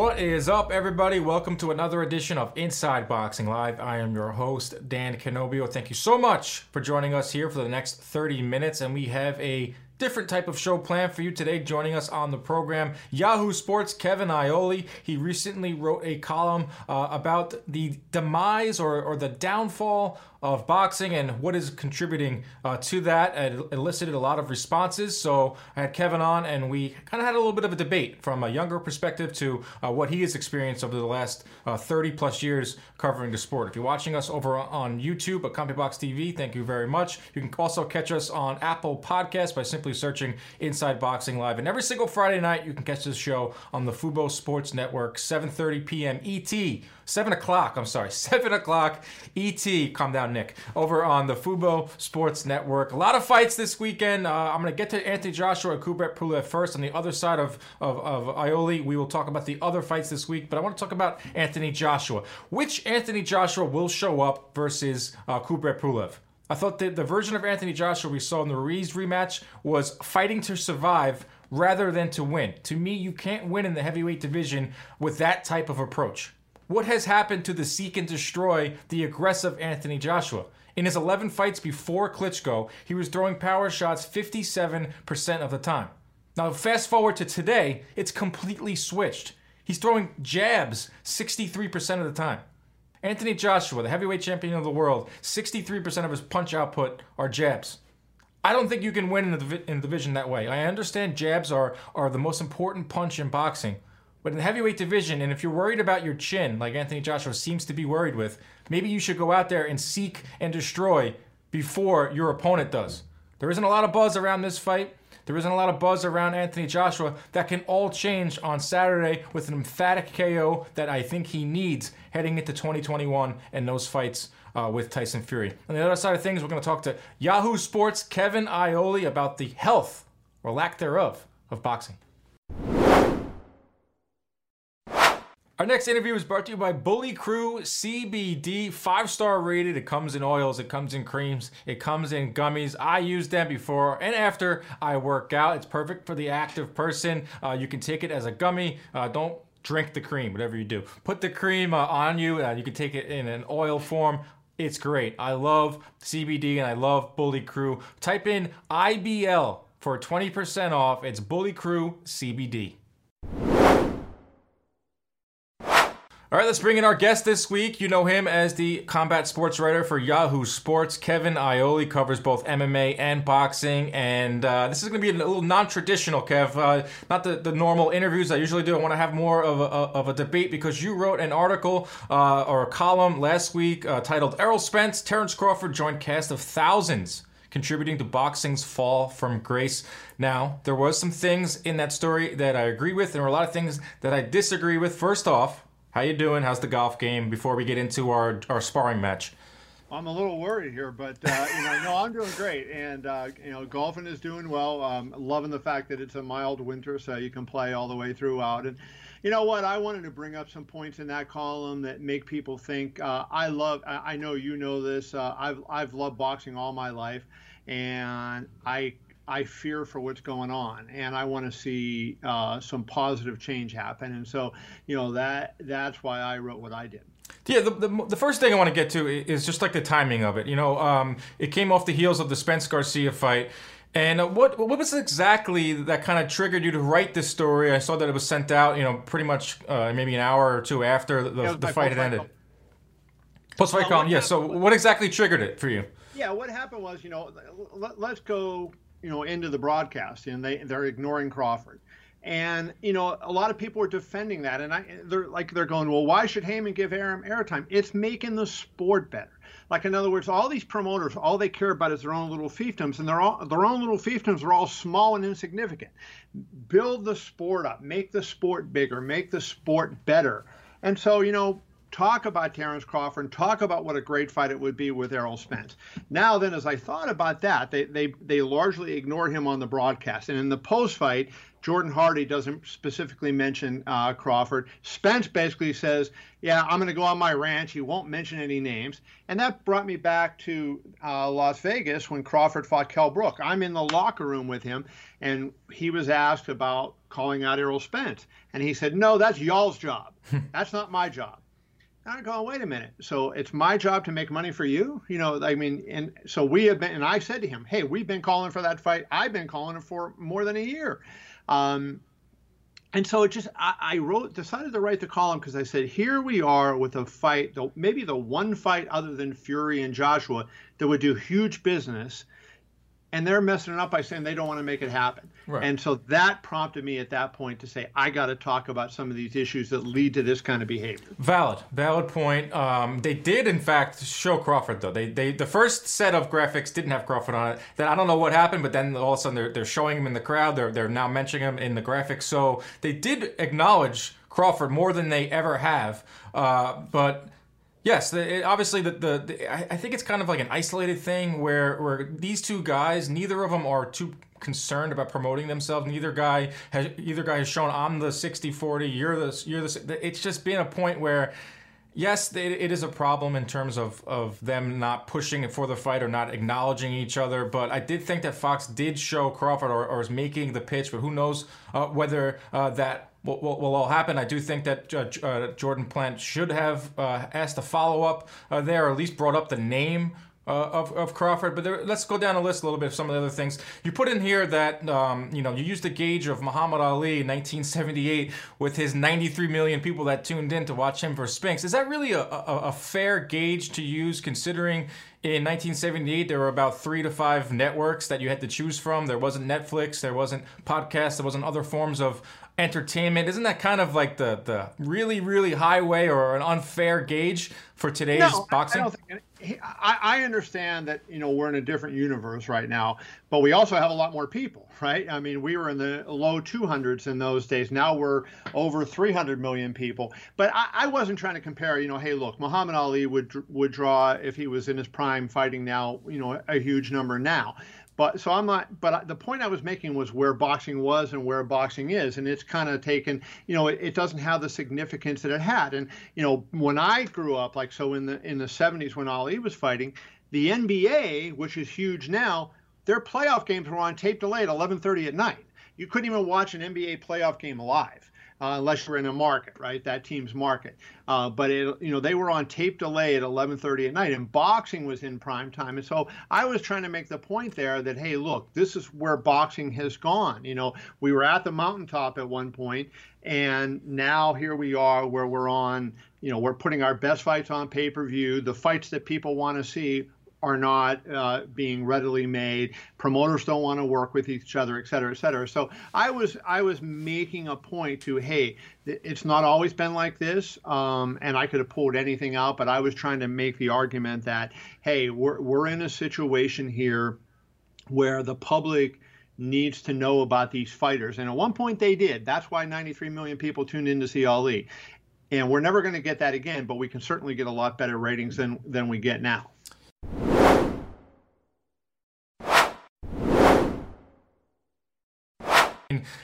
What is up, everybody? Welcome to another edition of Inside Boxing Live. I am your host, Dan Canobbio. Thank you so much for joining us here for the next 30 minutes, and we have a different type of show planned for you today. Joining us on the program, Yahoo Sports Kevin Iole. He recently wrote a column uh, about the demise or, or the downfall of boxing and what is contributing uh, to that. It elicited a lot of responses. So I had Kevin on, and we kind of had a little bit of a debate from a younger perspective to uh, what he has experienced over the last uh, 30 plus years covering the sport. If you're watching us over on YouTube at CompuBox TV, thank you very much. You can also catch us on Apple Podcasts by simply searching Inside Boxing Live. And every single Friday night, you can catch this show on the Fubo Sports Network, 7:30 p.m. ET. 7 o'clock, I'm sorry, 7 o'clock ET, calm down, Nick, over on the Fubo Sports Network. A lot of fights this weekend. Uh, I'm going to get to Anthony Joshua and Kubrat Pulev first. On the other side of, of, of Iole, we will talk about the other fights this week, but I want to talk about Anthony Joshua. Which Anthony Joshua will show up versus uh, Kubrat Pulev? I thought that the version of Anthony Joshua we saw in the Ruiz rematch was fighting to survive rather than to win. To me, you can't win in the heavyweight division with that type of approach. What has happened to the seek and destroy the aggressive Anthony Joshua? In his 11 fights before Klitschko, he was throwing power shots 57% of the time. Now, fast forward to today, it's completely switched. He's throwing jabs 63% of the time. Anthony Joshua, the heavyweight champion of the world, 63% of his punch output are jabs. I don't think you can win in the, in the division that way. I understand jabs are, are the most important punch in boxing, but in the heavyweight division, and if you're worried about your chin, like Anthony Joshua seems to be worried with, maybe you should go out there and seek and destroy before your opponent does. There isn't a lot of buzz around this fight. There isn't a lot of buzz around Anthony Joshua. That can all change on Saturday with an emphatic KO that I think he needs heading into 2021 and those fights uh, with Tyson Fury. On the other side of things, we're going to talk to Yahoo Sports' Kevin Iole about the health or lack thereof of boxing. Our next interview is brought to you by Bully Crew CBD, five star rated. It comes in oils, it comes in creams, it comes in gummies. I use them before and after I work out. It's perfect for the active person. Uh, you can take it as a gummy. Uh, don't drink the cream, whatever you do. Put the cream uh, on you. Uh, you can take it in an oil form. It's great. I love CBD and I love Bully Crew. Type in IBL for 20% off. It's Bully Crew CBD. All right, let's bring in our guest this week. You know him as the combat sports writer for Yahoo Sports. Kevin Iole covers both MMA and boxing, and uh, this is going to be a little non-traditional, Kev. Uh, not the, the normal interviews I usually do. I want to have more of a, of a debate because you wrote an article uh, or a column last week uh, titled "Errol Spence, Terrence Crawford joined cast of thousands." contributing to boxing's fall from grace. Now, there was some things in that story that I agree with, and there were a lot of things that I disagree with. First off, how you doing? How's the golf game? Before we get into our our sparring match. I'm a little worried here, but uh, you know, no, I'm doing great, and uh, you know, golfing is doing well. Um, loving the fact that it's a mild winter, so you can play all the way throughout. And you know what? I wanted to bring up some points in that column that make people think. Uh, I love. I know you know this. Uh, I've I've loved boxing all my life, and I I fear for what's going on, and I want to see uh, some positive change happen. And so, you know, that that's why I wrote what I did. Yeah, the, the, the, first thing I want to get to is just like the timing of it. You know, um, it came off the heels of the Spence Garcia fight. And uh, what what was exactly that kind of triggered you to write this story? I saw that it was sent out, you know, pretty much uh, maybe an hour or two after the, the fight had ended. Post fight column, yeah. So what exactly triggered it for you? Yeah, what happened was, you know, let, let's go you know, into the broadcast, and they they're ignoring Crawford. And you know, a lot of people are defending that, and I, they're like they're going, well, why should Haymon give Arum airtime? It's making the sport better. Like in other words, all these promoters, all they care about is their own little fiefdoms, and their all their own little fiefdoms are all small and insignificant. Build the sport up, make the sport bigger, make the sport better. And so, you know, talk about Terrence Crawford and talk about what a great fight it would be with Errol Spence. Now then, as I thought about that, they they they largely ignore him on the broadcast. And in the post fight, Jordan Hardy doesn't specifically mention uh, Crawford. Spence basically says, "Yeah, I'm going to go on my ranch." He won't mention any names, and that brought me back to uh, Las Vegas when Crawford fought Kell Brook. I'm in the locker room with him, and he was asked about calling out Errol Spence, and he said, "No, that's y'all's job. that's not my job." I'm going, wait a minute. So it's my job to make money for you? You know, I mean, and so we have been, and I said to him, hey, we've been calling for that fight. I've been calling it for more than a year. Um, and so it just, I, I, wrote, decided to write the column because I said, here we are with a fight, the, maybe the one fight other than Fury and Joshua that would do huge business and they're messing it up by saying they don't want to make it happen. Right. And so that prompted me at that point to say, I got to talk about some of these issues that lead to this kind of behavior. Valid, valid point. Um, they did, in fact, show Crawford though. They, they, the first set of graphics didn't have Crawford on it. Then I don't know what happened, but then all of a sudden they're, they're showing him in the crowd. They're, they're now mentioning him in the graphics. So they did acknowledge Crawford more than they ever have. Uh, but Yes, the, it, obviously the, the, the I, I think it's kind of like an isolated thing where where these two guys, neither of them are too concerned about promoting themselves. Neither guy has either guy has shown I'm the 60-40, you're the you're the. It's just been a point where. Yes, it, is a problem in terms of, of them not pushing for the fight or not acknowledging each other. But I did think that Fox did show Crawford or, or is making the pitch, but who knows uh, whether uh, that will, will, will all happen. I do think that uh, uh, Jordan Plant should have uh, asked a follow up uh, there, or at least brought up the name. Of, of Crawford, but there, let's go down the list a little bit of some of the other things. You put in here that um, you know you used the gauge of Muhammad Ali in 1978 with his 93 million people that tuned in to watch him for Spinks. Is that really a, a, a fair gauge to use, considering in 1978 there were about three to five networks that you had to choose from? There wasn't Netflix, there wasn't podcasts, there wasn't other forms of entertainment. Isn't that kind of like the the really really highway or an unfair gauge for today's no, boxing? I, I, I, understand that you know we're in a different universe right now, but we also have a lot more people, right? I mean, we were in the low 200s in those days. Now we're over 300 million people. But I, I wasn't trying to compare. You know, hey, look, Muhammad Ali would would draw if he was in his prime fighting now. You know, a huge number now. But so I'm not. But the point I was making was where boxing was and where boxing is, and it's kind of taken. You know, it, it, doesn't have the significance that it had. And you know, when I grew up, like so in the in the 70s when Ali was fighting, the NBA, which is huge now, their playoff games were on tape delay at 11:30 at night. You couldn't even watch an NBA playoff game live uh, unless you're in a market, right? That team's market. Uh, but it, you know, they were on tape delay at 11:30 at night, and boxing was in prime time. And so I was trying to make the point there that hey, look, this is where boxing has gone. You know, we were at the mountaintop at one point, and now here we are where we're on. You know, we're putting our best fights on pay per view. The fights that people want to see are not uh, being readily made. Promoters don't want to work with each other, et cetera, et cetera. So I was I was making a point to hey, it's not always been like this, um, and I could have pulled anything out, but I was trying to make the argument that hey, we're we're in a situation here where the public needs to know about these fighters. And at one point they did. That's why 93 million people tuned in to see Ali. And we're never going to get that again, but we can certainly get a lot better ratings than than we get now.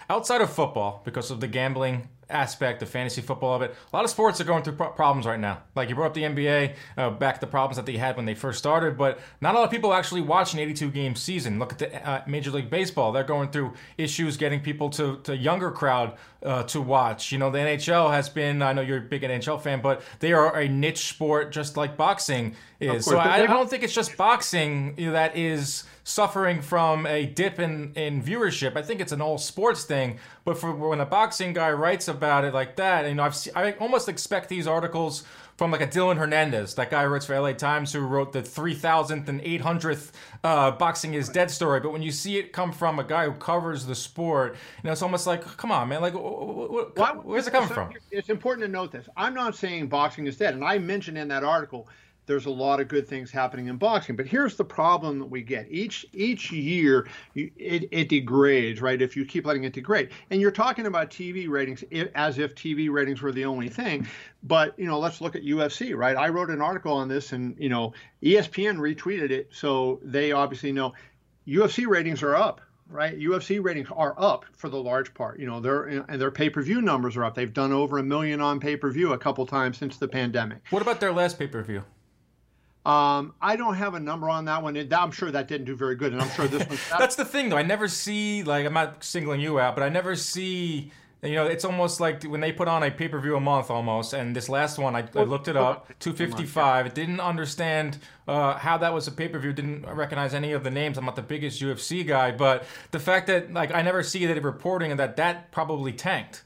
Outside of football, because of the gambling aspect of fantasy football of it. A lot of sports are going through pro- problems right now. Like you brought up the NBA, uh, back the problems that they had when they first started, but not a lot of people actually watch an 82 game season. Look at the uh, Major League Baseball; they're going through issues getting people to to younger crowd uh, to watch. You know, the NHL has been. I know you're a big NHL fan, but they are a niche sport just like boxing is. So I, I, don't think it's just boxing that is suffering from a dip in in viewership. I think it's an all sports thing But for when a boxing guy writes about it like that, you know, I've I almost expect these articles from like a Dylan Hernandez, that guy who writes for LA Times, who wrote the 3000th and 800th uh, Boxing is Dead story. But when you see it come from a guy who covers the sport, you know, it's almost like, come on, man, like, well, where's it coming from? It's important to note this. I'm not saying boxing is dead. And I mentioned in that article, there's a lot of good things happening in boxing. But here's the problem that we get each each year it, it degrades, right? If you keep letting it degrade, and you're talking about TV ratings as if TV ratings were the only thing. But you know, let's look at UFC, right? I wrote an article on this, and you know, ESPN retweeted it, so they obviously know UFC ratings are up right? UFC ratings are up for the large part. You know, their and their pay-per-view numbers are up. They've done over a million on pay-per-view a couple times since the pandemic. What about their last pay-per-view? Um, I don't have a number on that one. I'm sure that didn't do very good, and I'm sure this one. That's the thing, though. I never see like I'm not singling you out, but I never see. You know, it's almost like when they put on a pay per view a month almost. And this last one, I, I looked it up, two fifty five. Didn't understand uh, how that was a pay per view. Didn't recognize any of the names. I'm not the biggest UFC guy, but the fact that like I never see that reporting and that that probably tanked.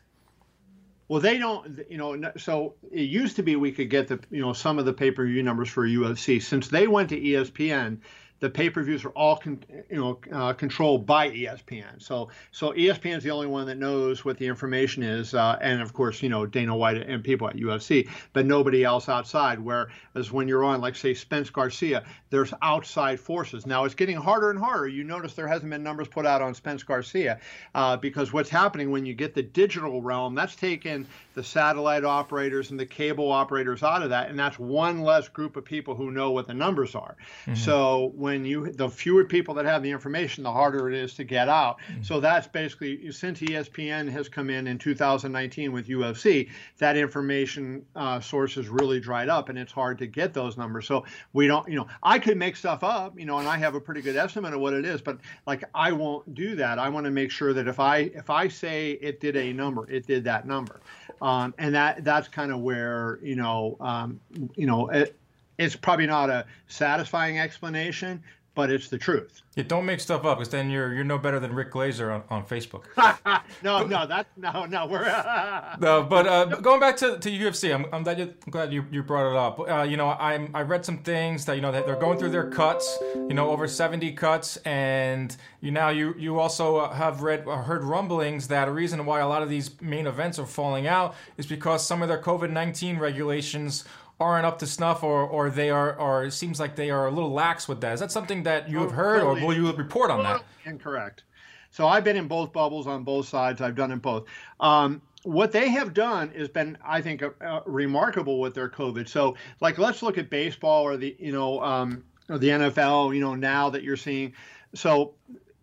Well, they don't, you know. So it used to be we could get the, you know, some of the pay per view numbers for UFC. Since they went to ESPN, the pay-per-views are all con- you know uh, controlled by ESPN. So so ESPN is the only one that knows what the information is, uh, and of course you know Dana White and people at UFC, but nobody else outside. Whereas when you're on like say Spence Garcia, there's outside forces. Now it's getting harder and harder. You notice there hasn't been numbers put out on Spence Garcia uh, because what's happening when you get the digital realm, that's taken the satellite operators and the cable operators out of that, and that's one less group of people who know what the numbers are. Mm-hmm. So when you the fewer people that have the information, the harder it is to get out. Mm-hmm. So that's basically since ESPN has come in in 2019 with UFC, that information uh, source has really dried up, and it's hard to get those numbers. So we don't, you know, I could make stuff up, you know, and I have a pretty good estimate of what it is, but like I won't do that. I want to make sure that if I if I say it did a number, it did that number. Um, and that that's kind of where you know um, you know it, it's probably not a satisfying explanation, but it's the truth. Yeah, don't make stuff up, because then you're you're no better than Rick Glazer on, on Facebook. no, no, that's no, no. We're no, but uh, going back to, to UFC, I'm, I'm glad you I'm glad you, you brought it up. Uh, you know, I I read some things that you know that they're going through their cuts. You know, over 70 cuts, and you now you you also uh, have read uh, heard rumblings that a reason why a lot of these main events are falling out is because some of their COVID 19 regulations aren't up to snuff or, or they are or it seems like they are a little lax with that. Is that something that you have heard or will you report on that? Incorrect. So I've been in both bubbles on both sides. I've done in both. Um, what they have done has been, I think, uh, uh, remarkable with their COVID. So, like, let's look at baseball or the, you know, um, or the NFL. You know, now that you're seeing, so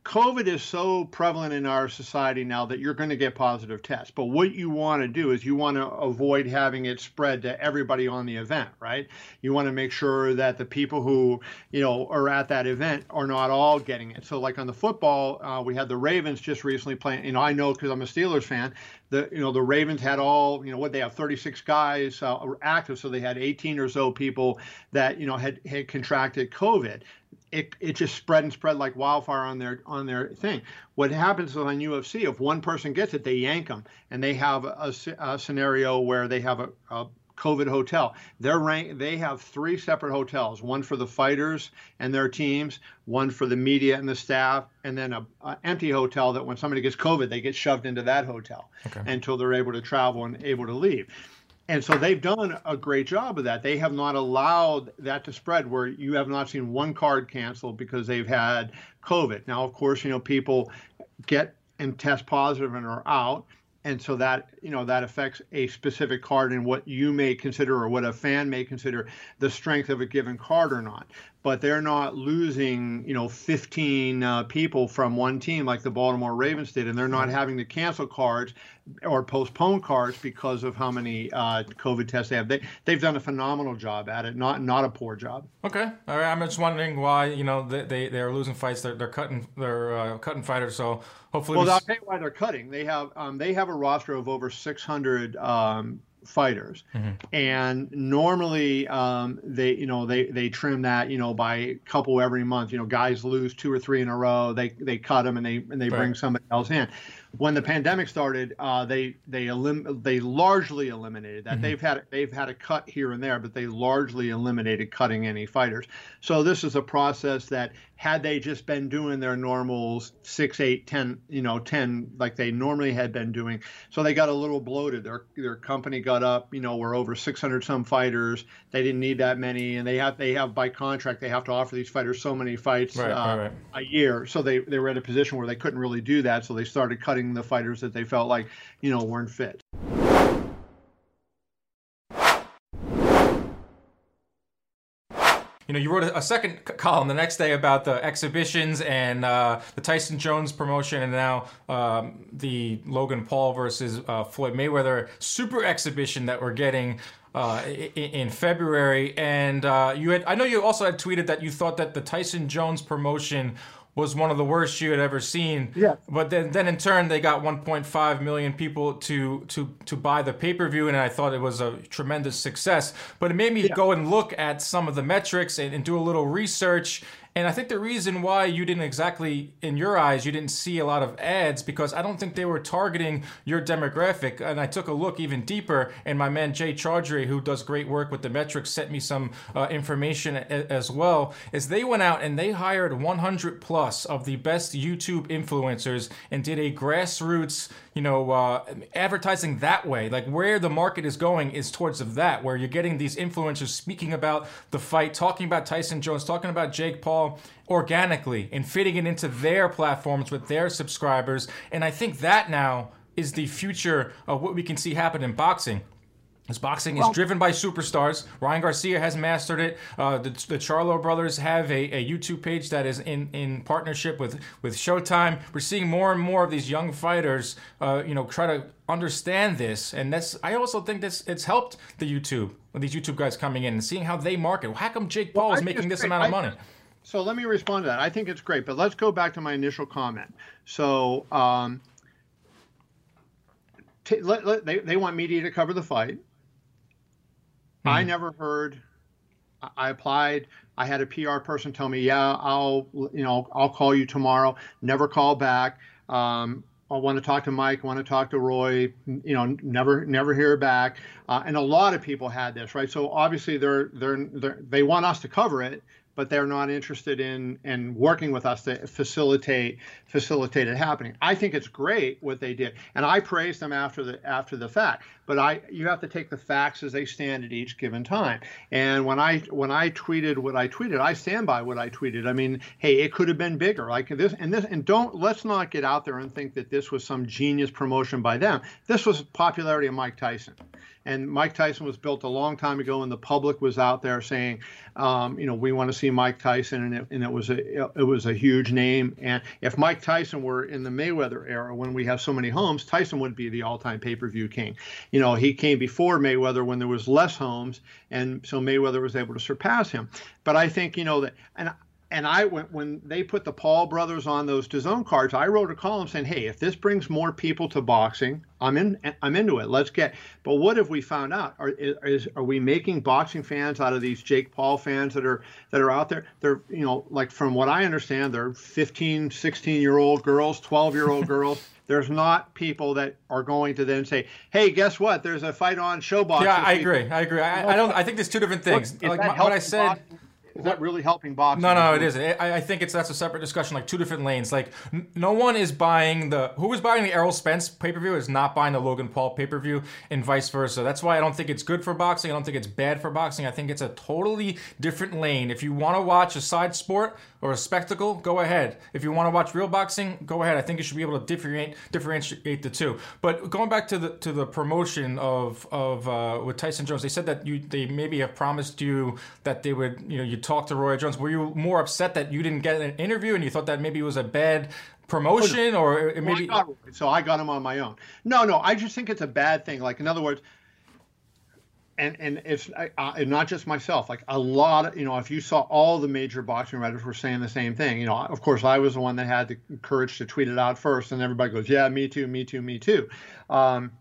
COVID is so prevalent in our society now that you're going to get positive tests. But what you want to do is you want to avoid having it spread to everybody on the event, right? You want to make sure that the people who, you know, are at that event are not all getting it. So, like on the football, uh, we had the Ravens just recently playing. You know, I know because I'm a Steelers fan. The you know the Ravens had all you know what they have 36 guys uh, active, so they had 18 or so people that you know had had contracted COVID it, it just spread and spread like wildfire on their on their thing. What happens on UFC if one person gets it, they yank them, and they have a, a scenario where they have a, a COVID hotel. They're rank, they have three separate hotels: one for the fighters and their teams, one for the media and the staff, and then a, a empty hotel that when somebody gets COVID, they get shoved into that hotel okay. until they're able to travel and able to leave. And so they've done a great job of that. They have not allowed that to spread where you have not seen one card canceled because they've had COVID. Now, of course, you know, people get and test positive and are out. And so that, you know, that affects a specific card and what you may consider or what a fan may consider the strength of a given card or not but they're not losing, you know, 15 uh, people from one team like the Baltimore Ravens did, and they're not having to cancel cards or postpone cards because of how many uh, COVID tests they have. They they've done a phenomenal job at it, not not a poor job. Okay, all right. I'm just wondering why you know they they, they are losing fights. They're, they're cutting they're uh, cutting fighters. So hopefully, well, we... I'll tell you why they're cutting. They have um, they have a roster of over 600 um, fighters mm-hmm. and normally um, they you know they they trim that you know by a couple every month you know guys lose two or three in a row they they cut them and they and they right. bring somebody else in when the pandemic started, uh, they they elim- they largely eliminated that. Mm-hmm. They've had they've had a cut here and there, but they largely eliminated cutting any fighters. So this is a process that had they just been doing their normals six, eight, ten, you know, ten like they normally had been doing, so they got a little bloated. Their their company got up, you know, we're over 600 some fighters. They didn't need that many, and they have they have by contract they have to offer these fighters so many fights right, uh, right, a year. So they they were in a position where they couldn't really do that. So they started cutting the fighters that they felt like you know weren't fit. You know, you wrote a, a second column the next day about the exhibitions and uh, the Tyson Jones promotion, and now um, the Logan Paul versus uh, Floyd Mayweather super exhibition that we're getting. Uh, in, February, and uh, you had—I know you also had tweeted that you thought that the Tyson Jones promotion was one of the worst you had ever seen. Yeah. But then, then in turn, they got 1.5 million people to to to buy the pay per view, and I thought it was a tremendous success. But it made me yeah. go and look at some of the metrics and, and do a little research. And I think the reason why you didn't exactly, in your eyes, you didn't see a lot of ads because I don't think they were targeting your demographic. And I took a look even deeper, and my man Jay Chaudhry, who does great work with the metrics, sent me some uh, information a- as well. Is they went out and they hired 100 plus of the best YouTube influencers and did a grassroots you know, uh, advertising that way. Like where the market is going is towards of that, where you're getting these influencers speaking about the fight, talking about Tyson Jones, talking about Jake Paul organically and fitting it into their platforms with their subscribers. And I think that now is the future of what we can see happen in boxing. This boxing well, is driven by superstars. Ryan Garcia has mastered it. Uh, the, the Charlo brothers have a, a, YouTube page that is in, in partnership with, with Showtime. We're seeing more and more of these young fighters, uh, you know, try to understand this, and that's. I also think this it's helped the YouTube these YouTube guys coming in and seeing how they market. How come Jake Paul well, is making this amount of money? So let me respond to that. I think it's great, but let's go back to my initial comment. So. Um, T- let, let, they, they want media to cover the fight. Mm-hmm. I never heard. I applied. I had a PR person tell me, "Yeah, I'll you know I'll call you tomorrow." Never call back. Um, I want to talk to Mike. I want to talk to Roy. You know, never never hear back. Uh, and a lot of people had this, right? So obviously they're they're, they're they want us to cover it, but they're not interested in in working with us to facilitate facilitate it happening. I think it's great what they did, and I praise them after the after the fact. But I you have to take the facts as they stand at each given time. And when I when I tweeted what I tweeted, I stand by what I tweeted. I mean, hey, it could have been bigger. Like this and this and don't let's not get out there and think that this was some genius promotion by them. This was popularity of Mike Tyson. And Mike Tyson was built a long time ago, and the public was out there saying, um, you know, we want to see Mike Tyson, and it, and it was a it was a huge name. And if Mike Tyson were in the Mayweather era, when we have so many homes, Tyson would be the all-time pay-per-view king. You know, he came before Mayweather when there was less homes, and so Mayweather was able to surpass him. But I think you know that, and and I went when they put the Paul brothers on those DAZN cards, I wrote a column saying, "Hey, if this brings more people to boxing, I'm in. I'm into it. Let's get." But what have we found out? Are is are we making boxing fans out of these Jake Paul fans that are that are out there? They're you know like from what I understand, they're 15, 16 year old girls, 12 year old girls. There's not people that are going to then say, "Hey, guess what? There's a fight on ShoBox." Yeah, I agree. I agree. I, I, don't. I think there's two different things. What, like what I said. Boxing? Is that really helping boxing? No, no, it isn't. I, I think it's that's a separate discussion, like two different lanes. Like n- no one is buying the who is buying the Errol Spence pay per view is not buying the Logan Paul pay per view, and vice versa. That's why I don't think it's good for boxing. I don't think it's bad for boxing. I think it's a totally different lane. If you want to watch a side sport or a spectacle, go ahead. If you want to watch real boxing, go ahead. I think you should be able to differentiate differentiate the two. But going back to the to the promotion of of uh, with Tyson Jones, they said that you they maybe have promised you that they would you know you talk to Roy Jones were you more upset that you didn't get an interview and you thought that maybe it was a bad promotion or maybe? Well, I so I got him on my own. No, no, I just think it's a bad thing. Like in other words, and and it's uh, not just myself. Like a lot of you know, if you saw all the major boxing writers were saying the same thing. You know, of course, I was the one that had the courage to tweet it out first, and everybody goes, "Yeah, me too, me too, me too." Um,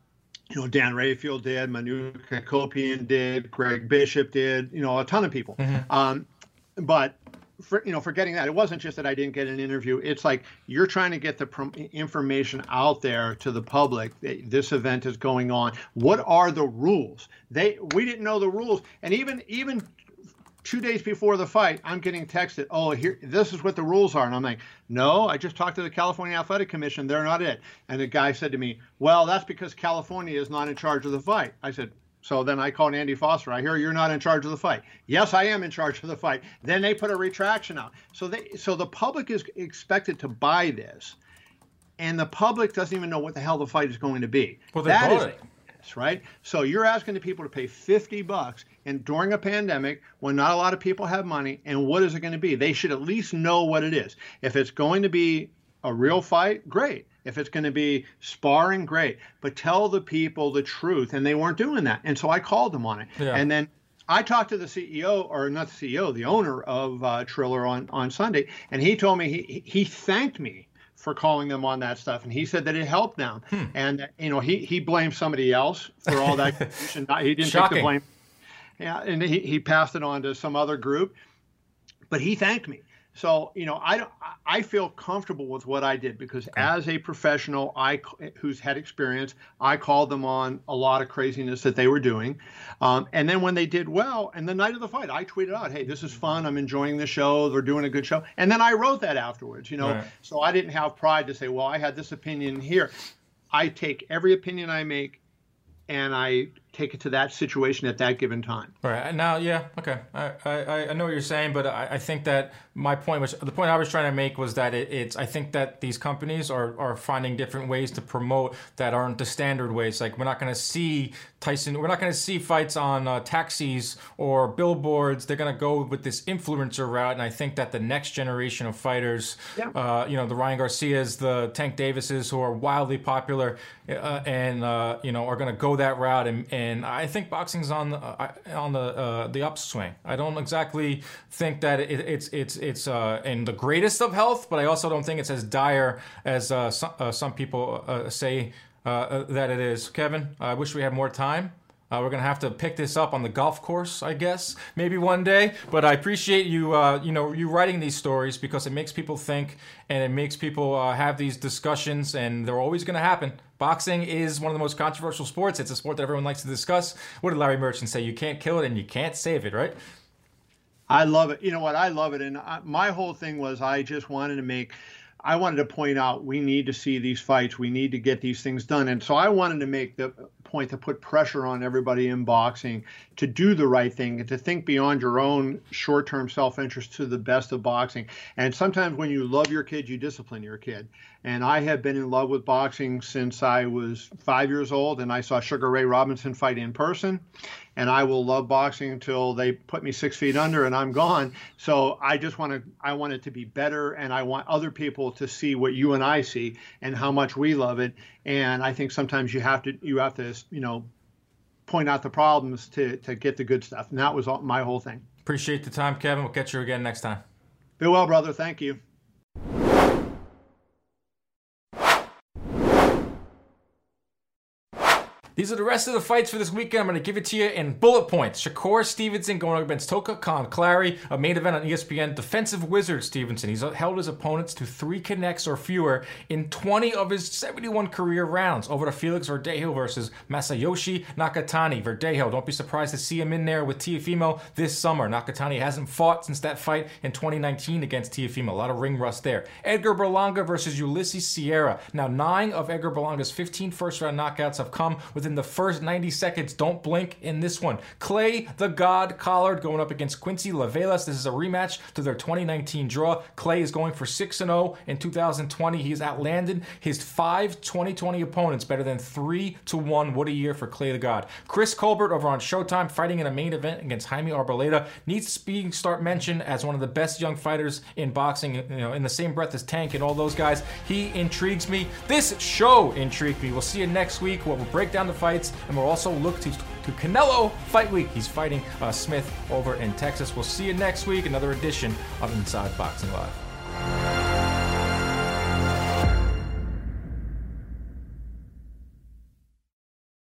you know, Dan Rafael did, Manouk Akopyan did, Greg Bishop did, you know, a ton of people. Mm-hmm. Um, but for, you know, forgetting that, it wasn't just that I didn't get an interview. It's like you're trying to get the information out there to the public. that This event is going on. What are the rules? They we didn't know the rules, and even even two days before the fight, I'm getting texted, "Oh, here, this is what the rules are," and I'm like, "No, I just talked to the California Athletic Commission. They're not it." And the guy said to me, "Well, that's because California is not in charge of the fight." I said, so then I called Andy Foster. I hear you're not in charge of the fight. Yes, I am in charge of the fight. Then they put a retraction out. So they so the public is expected to buy this, and the public doesn't even know what the hell the fight is going to be. Well, that is, it. Right. So you're asking the people to pay 50 bucks and during a pandemic when not a lot of people have money and what is it going to be? They should at least know what it is. If it's going to be a real fight, great. If it's going to be sparring, great. But tell the people the truth. And they weren't doing that. And so I called them on it. Yeah. And then I talked to the CEO, or not the CEO, the owner of uh, Triller on, on Sunday, and he told me he, he thanked me for calling them on that stuff. And he said that it helped them. Hmm. And, you know, he, he blamed somebody else for all that he didn't Shocking. take the blame. Yeah, and he, he passed it on to some other group. But he thanked me. So you know, I I feel comfortable with what I did because okay. as a professional, I who's had experience, I called them on a lot of craziness that they were doing, um, and then when they did well, and the night of the fight, I tweeted out, "Hey, this is fun. I'm enjoying the show. They're doing a good show." And then I wrote that afterwards, you know. Right. So I didn't have pride to say, "Well, I had this opinion here." I take every opinion I make and I take it to that situation at that given time. Right now, yeah, okay, I, I, I know what you're saying, but I, I think that my point was the point I was trying to make was that it, it's I think that these companies are are finding different ways to promote that aren't the standard ways. Like we're not going to see Tyson, we're not going to see fights on uh, taxis or billboards. They're going to go with this influencer route, and I think that the next generation of fighters, yeah. uh, you know, the Ryan Garcias, the Tank Davises, who are wildly popular, uh, and uh, you know, are going to go that route and, and and I think boxing's on the uh, on the uh, the upswing. I don't exactly think that it, it's it's it's uh, in the greatest of health, but I also don't think it's as dire as uh, some, uh, some people say that it is. Kevin, I wish we had more time. Uh, we're gonna have to pick this up on the golf course, I guess, maybe one day. But I appreciate you, uh, you know, you writing these stories because it makes people think and it makes people uh, have these discussions, and they're always gonna happen. Boxing is one of the most controversial sports. It's a sport that everyone likes to discuss. What did Larry Merchant say? You can't kill it and you can't save it, right? I love it. You know what? I love it, and I, my whole thing was I just wanted to make I wanted to point out we need to see these fights. We need to get these things done. And so I wanted to make the point to put pressure on everybody in boxing to do the right thing and to think beyond your own short term self interest to the best of boxing. And sometimes when you love your kid, you discipline your kid. And I have been in love with boxing since I was five years old and I saw Sugar Ray Robinson fight in person. And I will love boxing until they put me six feet under and I'm gone. So I just want to, I want it to be better and I want other people to see what you and I see and how much we love it. And I think sometimes you have to, you have to, you know, point out the problems to, to get the good stuff. And that was all, my whole thing. Appreciate the time, Kevin. We'll catch you again next time. Be well, brother. Thank you. These are the rest of the fights for this weekend. I'm going to give it to you in bullet points. Shakur Stevenson going up against Toka Kahn-Clary, a main event on ESPN. Defensive wizard Stevenson. He's held his opponents to three connects or fewer in 20 of his 71 career rounds. Over to Felix Verdejo versus Masayoshi Nakatani. Verdejo, don't be surprised to see him in there with Teofimo this summer. Nakatani hasn't fought since that fight in 2019 against Teofimo. A lot of ring rust there. Edgar Berlanga versus Ulysses Sierra. Now, nine of Edgar Berlanga's 15 first round knockouts have come with within the first 90 seconds. Don't blink in this one. Clay the God Collard going up against Quincy LaVallais. This is a rematch to their 2019 draw. Clay is going for 6 0 in 2020. He's outlanded his five 2020 opponents better than 3 to 1. What a year for Clay the God. Chris Colbert over on Showtime fighting in a main event against Jaime Arboleda needs to be start mentioned as one of the best young fighters in boxing, you know, in the same breath as Tank and all those guys. He intrigues me. This show intrigued me. We'll see you next week we'll break down the fights, and we'll also look to, to Canelo Fight Week. He's fighting uh, Smith over in Texas. We'll see you next week, another edition of Inside Boxing Live.